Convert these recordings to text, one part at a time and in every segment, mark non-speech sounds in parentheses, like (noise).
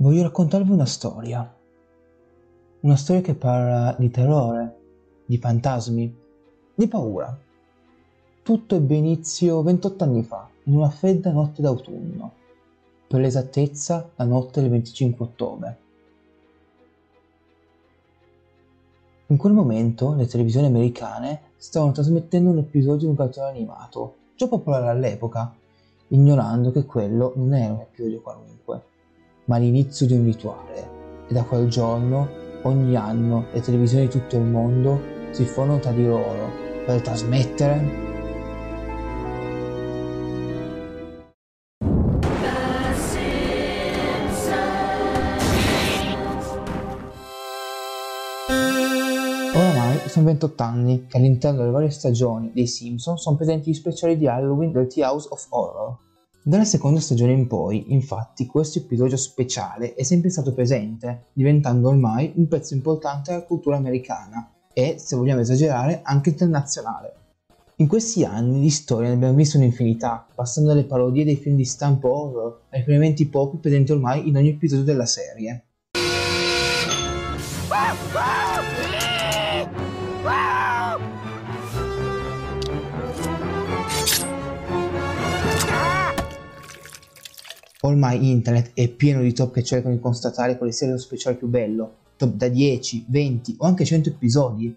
Voglio raccontarvi una storia. Una storia che parla di terrore, di fantasmi, di paura. Tutto ebbe inizio 28 anni fa, in una fredda notte d'autunno. Per l'esattezza, la notte del 25 ottobre. In quel momento le televisioni americane stavano trasmettendo un episodio di un cartone animato, già popolare all'epoca, ignorando che quello non era un episodio qualunque ma l'inizio di un rituale. E da quel giorno ogni anno le televisioni di tutto il mondo si formano tra di loro per trasmettere Oramai sono 28 anni che all'interno delle varie stagioni dei Simpson sono presenti gli speciali di Halloween del Tea House of Horror dalla seconda stagione in poi, infatti, questo episodio speciale è sempre stato presente, diventando ormai un pezzo importante della cultura americana e, se vogliamo esagerare, anche internazionale. In questi anni di storia ne abbiamo visto un'infinità, passando dalle parodie dei film di stampo horror ai riferimenti pop presenti ormai in ogni episodio della serie. Ormai internet è pieno di top che cercano di constatare quale sia lo speciale più bello, top da 10, 20 o anche 100 episodi.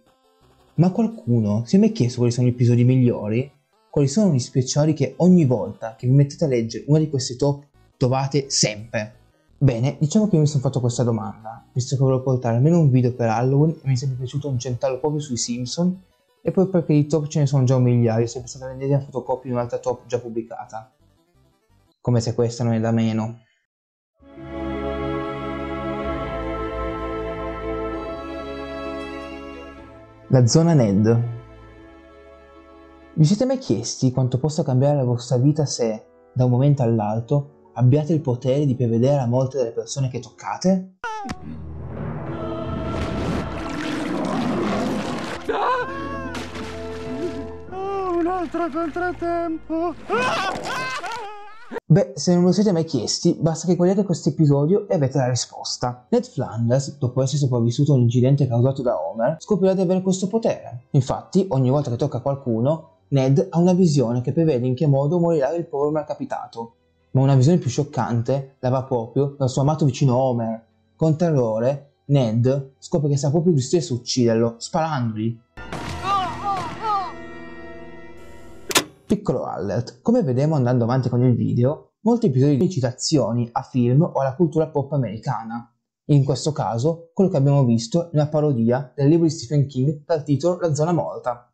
Ma qualcuno si è mai chiesto quali sono gli episodi migliori? Quali sono gli speciali che ogni volta che vi mettete a leggere uno di questi top trovate sempre? Bene, diciamo che mi sono fatto questa domanda, visto che volevo portare almeno un video per Halloween e mi è sempre piaciuto incentrarlo proprio sui Simpson, e poi perché di top ce ne sono già un migliaio, è sempre stata l'idea fotocopia di un'altra top già pubblicata come se questa non è da meno. La zona Ned. Vi siete mai chiesti quanto possa cambiare la vostra vita se, da un momento all'altro, abbiate il potere di prevedere la morte delle persone che toccate? Oh, un altro contrattempo! Beh, se non lo siete mai chiesti, basta che guardate questo episodio e avete la risposta. Ned Flanders, dopo essere sopravvissuto a un incidente causato da Homer, scoprirà di avere questo potere. Infatti, ogni volta che tocca qualcuno, Ned ha una visione che prevede in che modo morirà il povero malcapitato. Ma una visione più scioccante la va proprio dal suo amato vicino Homer. Con terrore, Ned scopre che sarà proprio lui stesso ucciderlo, sparandogli. Piccolo alert, come vedremo andando avanti con il video, molti episodi di citazioni a film o alla cultura pop americana. In questo caso, quello che abbiamo visto è una parodia del libro di Stephen King dal titolo La zona morta.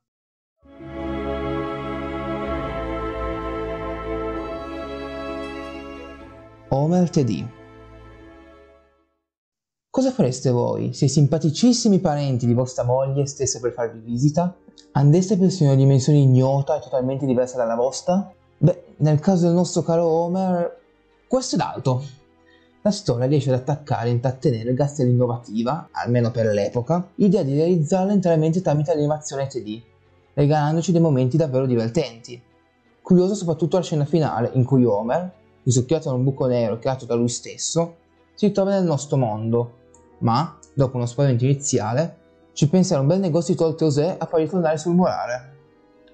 Homer TD Cosa fareste voi se i simpaticissimi parenti di vostra moglie stesse per farvi visita Andeste verso una dimensione ignota e totalmente diversa dalla vostra? Beh, nel caso del nostro caro Homer, questo è l'alto. La storia riesce ad attaccare e intrattenere grazie all'innovativa, almeno per l'epoca, idea di realizzarla interamente tramite l'animazione 3D, regalandoci dei momenti davvero divertenti. Curioso soprattutto la scena finale in cui Homer, risucchiato da un buco nero creato da lui stesso, si ritrova nel nostro mondo, ma, dopo uno spavento iniziale, ci penserà un bel negozio di tolte José a farli tornare sul morale.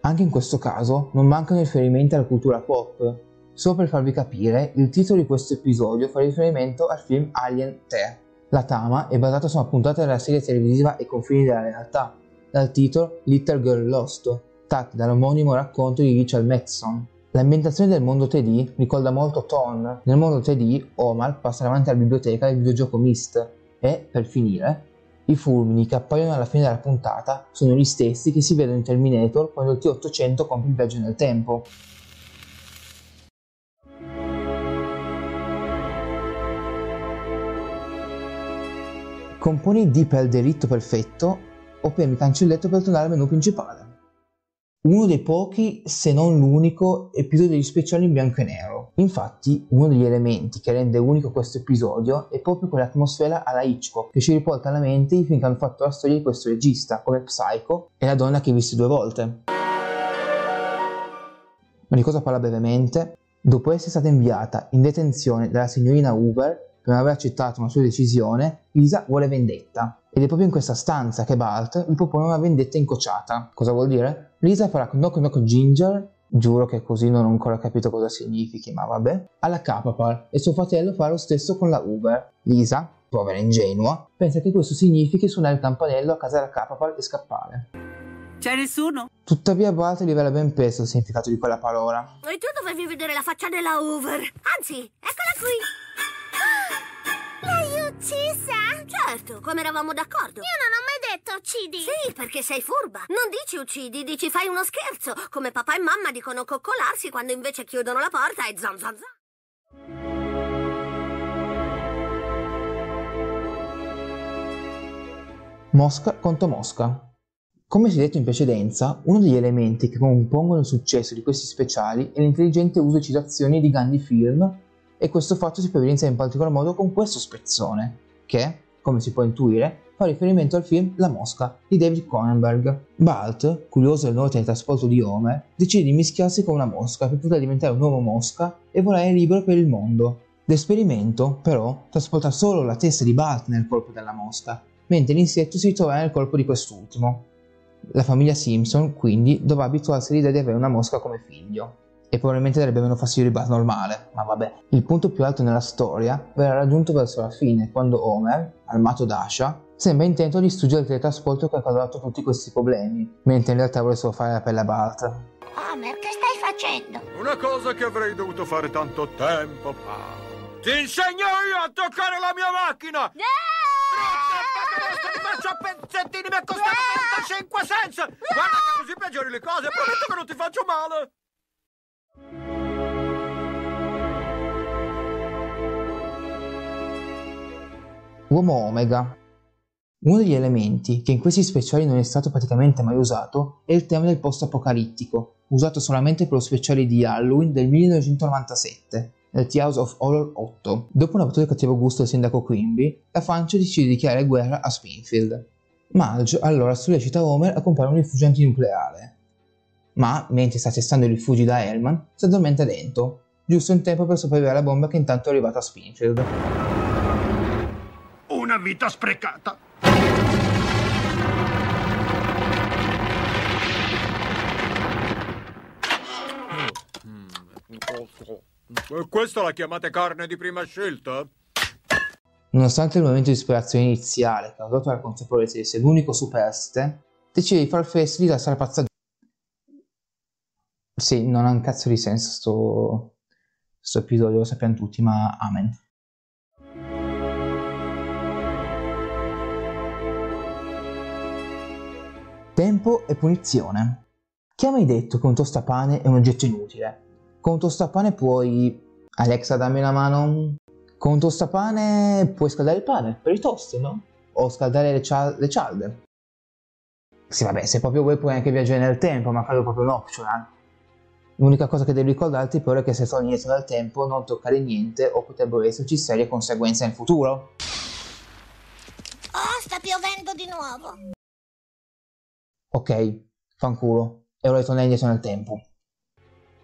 Anche in questo caso non mancano riferimenti alla cultura pop. Solo per farvi capire, il titolo di questo episodio fa riferimento al film Alien 3. La trama è basata su una puntata della serie televisiva I confini della realtà, dal titolo Little Girl Lost, tratto dall'omonimo racconto di Richard Matheson. L'ambientazione del mondo 3D ricorda molto Tron. Nel mondo 3D, Omar passa davanti alla biblioteca del videogioco Myst e, per finire, i fulmini che appaiono alla fine della puntata sono gli stessi che si vedono in Terminator quando il T-800 compie il viaggio nel tempo. Componi D per delitto perfetto o premi cancelletto per tornare al menu principale uno dei pochi, se non l'unico, episodio degli speciali in bianco e nero. Infatti, uno degli elementi che rende unico questo episodio è proprio quell'atmosfera alla Hitchcock, che ci riporta alla mente i film che hanno fatto la storia di questo regista, come Psycho e La donna che visse due volte. Ma di cosa parla brevemente? Dopo essere stata inviata in detenzione dalla signorina Hoover, per non aver accettato una sua decisione, Lisa vuole vendetta. Ed è proprio in questa stanza che Bart gli propone una vendetta incocciata. Cosa vuol dire? Lisa farà knock knock ginger Giuro che così non ho ancora capito cosa significhi, ma vabbè. Alla Capapal e suo fratello fa lo stesso con la Uber. Lisa, povera ingenua, pensa che questo significhi suonare il campanello a casa della Capapal e scappare. C'è nessuno? Tuttavia Bart rivela ben presto il significato di quella parola. E tu dovevi vedere la faccia della Hoover. Anzi, eccola qui. Ah, l'hai uccisa? Certo, come eravamo d'accordo. Io non ho mai detto uccidi. Sì, perché sei furba. Non dici uccidi, dici fai uno scherzo. Come papà e mamma dicono coccolarsi quando invece chiudono la porta e zan zan zan. Mosca contro Mosca. Come si è detto in precedenza, uno degli elementi che compongono il successo di questi speciali è l'intelligente uso di citazioni di grandi film e questo fatto si può evidenziare in particolar modo con questo spezzone, che, come si può intuire, fa riferimento al film La Mosca di David Cronenberg. Bart, curioso del nuovo teletrasporto di Homer, decide di mischiarsi con una mosca per poter diventare un uomo mosca e volare libero per il mondo. L'esperimento, però, trasporta solo la testa di Bart nel corpo della mosca, mentre l'insetto si ritrova nel corpo di quest'ultimo. La famiglia Simpson, quindi, dovrà abituarsi all'idea di avere una mosca come figlio. E probabilmente darebbe meno fastidio di Bart normale, ma vabbè. Il punto più alto nella storia verrà raggiunto verso la fine, quando Homer, armato d'ascia, sembra intento di distruggere il teletrasporto che ha causato tutti questi problemi, mentre in realtà vuole solo fare la pelle a Bart. Homer, che stai facendo? Una cosa che avrei dovuto fare tanto tempo fa. Ti insegno io a toccare la mia macchina! Brutta ti faccio a pezzettini, mi è costato 35 cents! Guarda che così peggiori le cose, prometto che non ti faccio male! Uomo Omega. Uno degli elementi che in questi speciali non è stato praticamente mai usato è il tema del post-apocalittico, usato solamente per lo speciale di Halloween del 1997, nel The House of Horror 8. Dopo una battuta di cattivo gusto del sindaco Quimby, la Francia decide di dichiarare guerra a Springfield. Marge allora sollecita Homer a comprare un rifugio antinucleare. Ma, mentre sta testando i rifugi da Hellman, si addormenta dentro, giusto in tempo per sopravvivere alla bomba che intanto è arrivata a Springfield. Vita sprecata! E questa la chiamate carne di prima scelta? Nonostante il momento di ispirazione iniziale causato dalla consapevolezza di essere l'unico superstite, decide di far festa di lasciare pazza Sì, non ha un cazzo di senso sto, sto episodio, lo sappiamo tutti, ma amen. Tempo e punizione. Chi ha mai detto che un tostapane è un oggetto inutile? Con un tostapane puoi... Alexa, dammi una mano. Con un tostapane puoi scaldare il pane per i toast, no? O scaldare le, cia- le cialde. Sì, vabbè, se proprio vuoi puoi anche viaggiare nel tempo, ma quello è proprio un optional. L'unica cosa che devi ricordarti però è che se torni indietro nel tempo non toccare niente o potrebbero esserci serie conseguenze nel futuro. Oh, sta piovendo di nuovo. Ok, fanculo, e ora ritornare indietro nel tempo.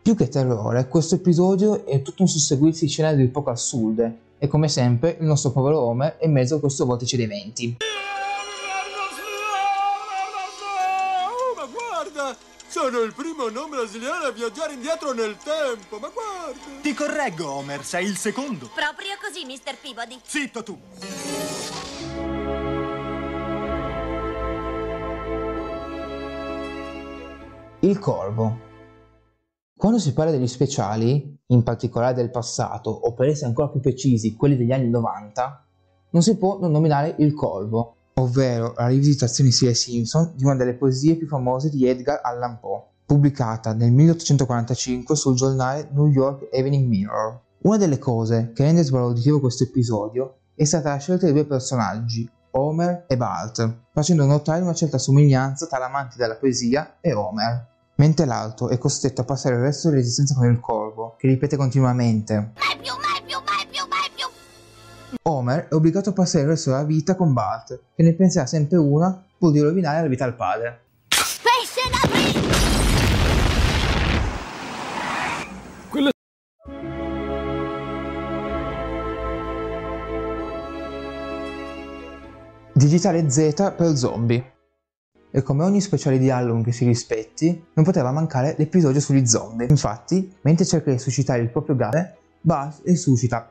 Più che terrore, questo episodio è tutto un susseguirsi di scene del poco assurde, e come sempre il nostro povero Homer è in mezzo a questo vortice di eventi. Ma guarda! Sono il primo non brasiliano a viaggiare indietro nel tempo, ma guarda! Ti correggo, Homer, sei il secondo. Proprio così, Mr. Peabody. Zitto tu. Il Corvo. Quando si parla degli speciali, in particolare del passato, o per essere ancora più precisi, quelli degli anni 90, non si può non nominare Il Corvo, ovvero la rivisitazione stile Simpson di una delle poesie più famose di Edgar Allan Poe, pubblicata nel 1845 sul giornale New York Evening Mirror. Una delle cose che rende svalutativo questo episodio è stata la scelta dei due personaggi, Homer e Bart, facendo notare una certa somiglianza tra l'amante della poesia e Homer, mentre l'altro è costretto a passare il resto dell'esistenza con il corvo, che ripete continuamente. Mai più, mai più, mai più, mai più. Homer è obbligato a passare il resto della vita con Bart, che ne penserà sempre una pur di rovinare la vita al padre. Digitale Z per zombie. E come ogni speciale di Halloween che si rispetti, non poteva mancare l'episodio sugli zombie. Infatti, mentre cerca di suscitare il proprio gatto, Buzz risuscita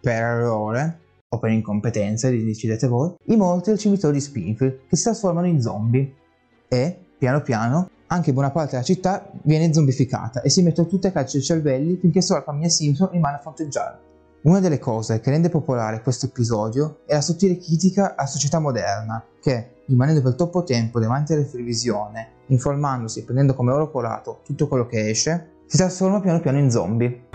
per errore o per incompetenza, decidete voi, i morti del cimitero di Springfield che si trasformano in zombie. E, piano piano, anche buona parte della città viene zombificata e si mettono tutte a calcio ai cervelli finché solo la famiglia Simpson rimane a fronteggiare. Una delle cose che rende popolare questo episodio è la sottile critica alla società moderna, che, rimanendo per troppo tempo davanti alla televisione, informandosi e prendendo come oro colato tutto quello che esce, si trasforma piano piano in zombie.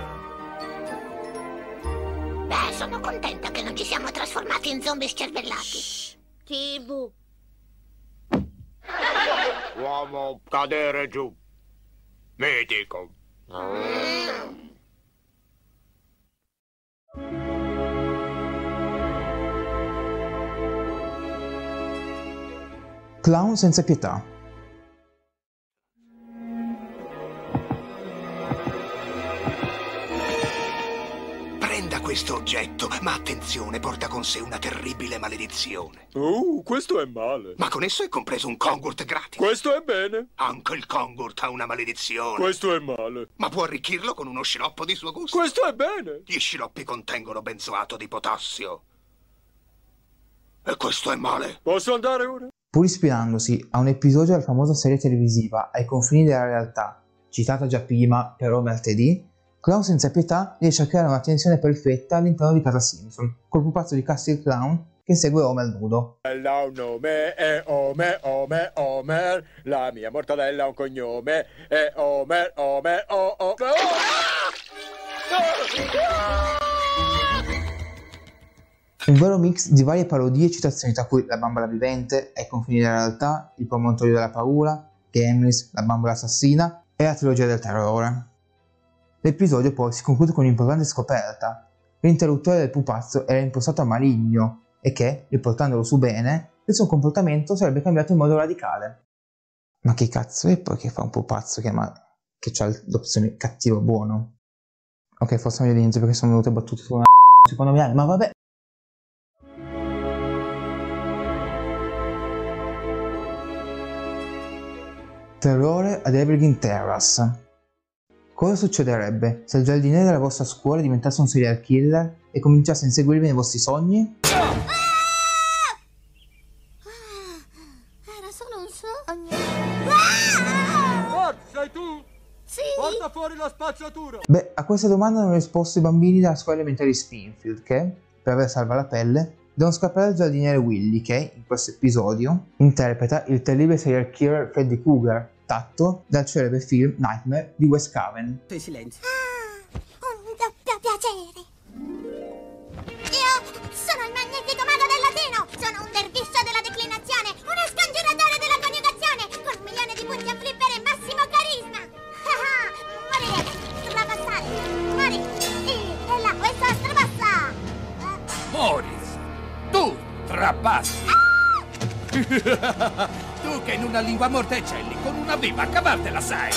Beh, sono contenta che non ci siamo trasformati in zombie scervellati. TV. Uomo, cadere giù. Medico. Clown senza pietà. Prenda questo oggetto, ma attenzione, porta con sé una terribile maledizione. Uh, questo è male. Ma con esso è compreso un Kongurt gratis. Questo è bene. Anche il Kongurt ha una maledizione. Questo è male. Ma può arricchirlo con uno sciroppo di suo gusto. Questo è bene. Gli sciroppi contengono benzoato di potassio. E questo è male. Posso andare ora? Pur ispirandosi a un episodio della famosa serie televisiva Ai confini della realtà, citata già prima per Homer TD, Clown senza pietà riesce a creare una tensione perfetta all'interno di casa Simpson, col pupazzo di Castle Clown che segue Homer nudo. Ella ha un nome, è Homer, Homer, Homer. La mia mortadella ha un cognome, è Homer, Homer, oh, oh, oh. Un vero mix di varie parodie e citazioni tra cui La bambola vivente, Ai confini della realtà, Il promontorio della paura, Gremlins, La bambola assassina e la trilogia del terrore. L'episodio poi si conclude con un'importante scoperta. L'interruttore del pupazzo era impostato a maligno e che, riportandolo su bene, il suo comportamento sarebbe cambiato in modo radicale. Ma che cazzo è poi che fa un pupazzo che, ma... che ha l'opzione cattivo buono? Ok, forse meglio di niente perché sono venute battute su una secondo me, ma vabbè. Terrore ad Evergreen Terrace. Cosa succederebbe se il giardiniere della vostra scuola diventasse un serial killer e cominciasse a inseguirvi nei vostri sogni? Era solo un sogno. Forza, sei tu? Sì. Porta fuori la spazzatura. Beh, a questa domanda hanno risposto i bambini della scuola elementare di Springfield che, per aver salvato la pelle, devono scappare al giardiniere Willy che, in questo episodio, interpreta il terribile serial killer Freddy Krueger, tatto dal celebre film Nightmare di Wes Craven. in silenzio. Ah, un doppio piacere. Io sono il magnifico mago del latino. Sono un derviscio della declinazione. Uno scongiuratore della coniugazione. Con un milione di punti a flipper e massimo carisma. Ah, ah, morire. Strapassare. Mori. E là, questo è strapassa. Morris, tu trapassi. (laughs) tu che in una lingua morta eccelli, con una viva a cavartela sai.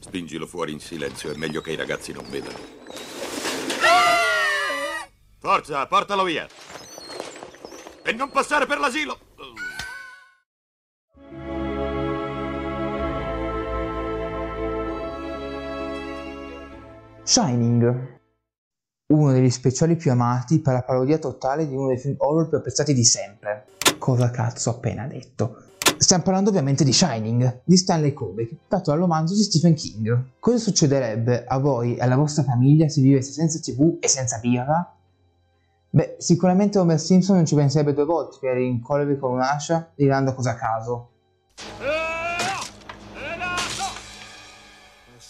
Spingilo fuori in silenzio, è meglio che i ragazzi non vedano. Forza, portalo via! E non passare per l'asilo! Shining. Uno degli speciali più amati per la parodia totale di uno dei film horror più apprezzati di sempre. Cosa cazzo ho appena detto? Stiamo parlando ovviamente di Shining, di Stanley Kubrick, tratto dal romanzo di Stephen King. Cosa succederebbe a voi e alla vostra famiglia se vivesse senza tv e senza birra? Beh, sicuramente Homer Simpson non ci penserebbe due volte per rincorrervi con un'ascia tirando cose a caso.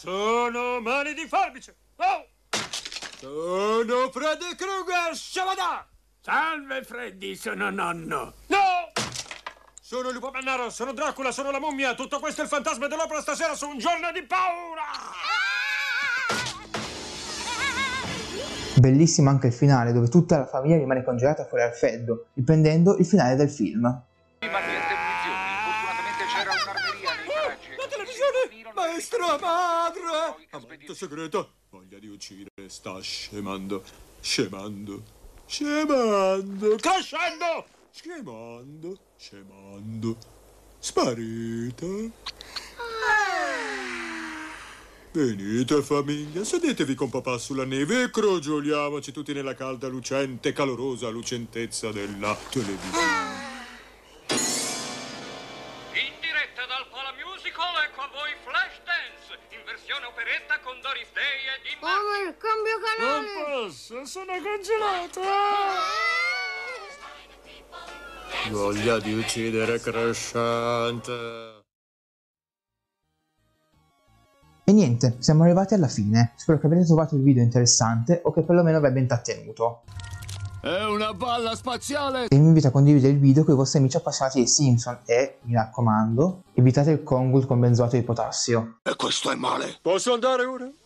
Sono mani di forbice. Oh! Sono Freddy Krueger, Shabada! Salve Freddy, sono nonno. No! Sono il lupo mannaro, sono Dracula, sono la mummia. Tutto questo è il fantasma dell'opera stasera su un giorno di paura! Bellissimo anche il finale dove tutta la famiglia rimane congelata fuori al freddo, riprendendo il finale del film. Maestra madre! Amante segreto! Voglia di uccidere, sta scemando, scemando, scemando, crescendo! Scemando, scemando, sparita. Venite famiglia, sedetevi con papà sulla neve e crogioliamoci tutti nella calda, lucente, calorosa lucentezza della televisione. Operetta con Doris Day e Martin. Homer, cambio Non canale! posso, sono congelato! Voglia di uccidere crescente. E niente, siamo arrivati alla fine. Spero che abbiate trovato il video interessante o che perlomeno vi abbia intrattenuto. È una balla spaziale! E vi invito a condividere il video con i vostri amici appassionati dei Simpson e, mi raccomando, evitate il Kongul con benzoato di potassio. E questo è male. Posso andare ora?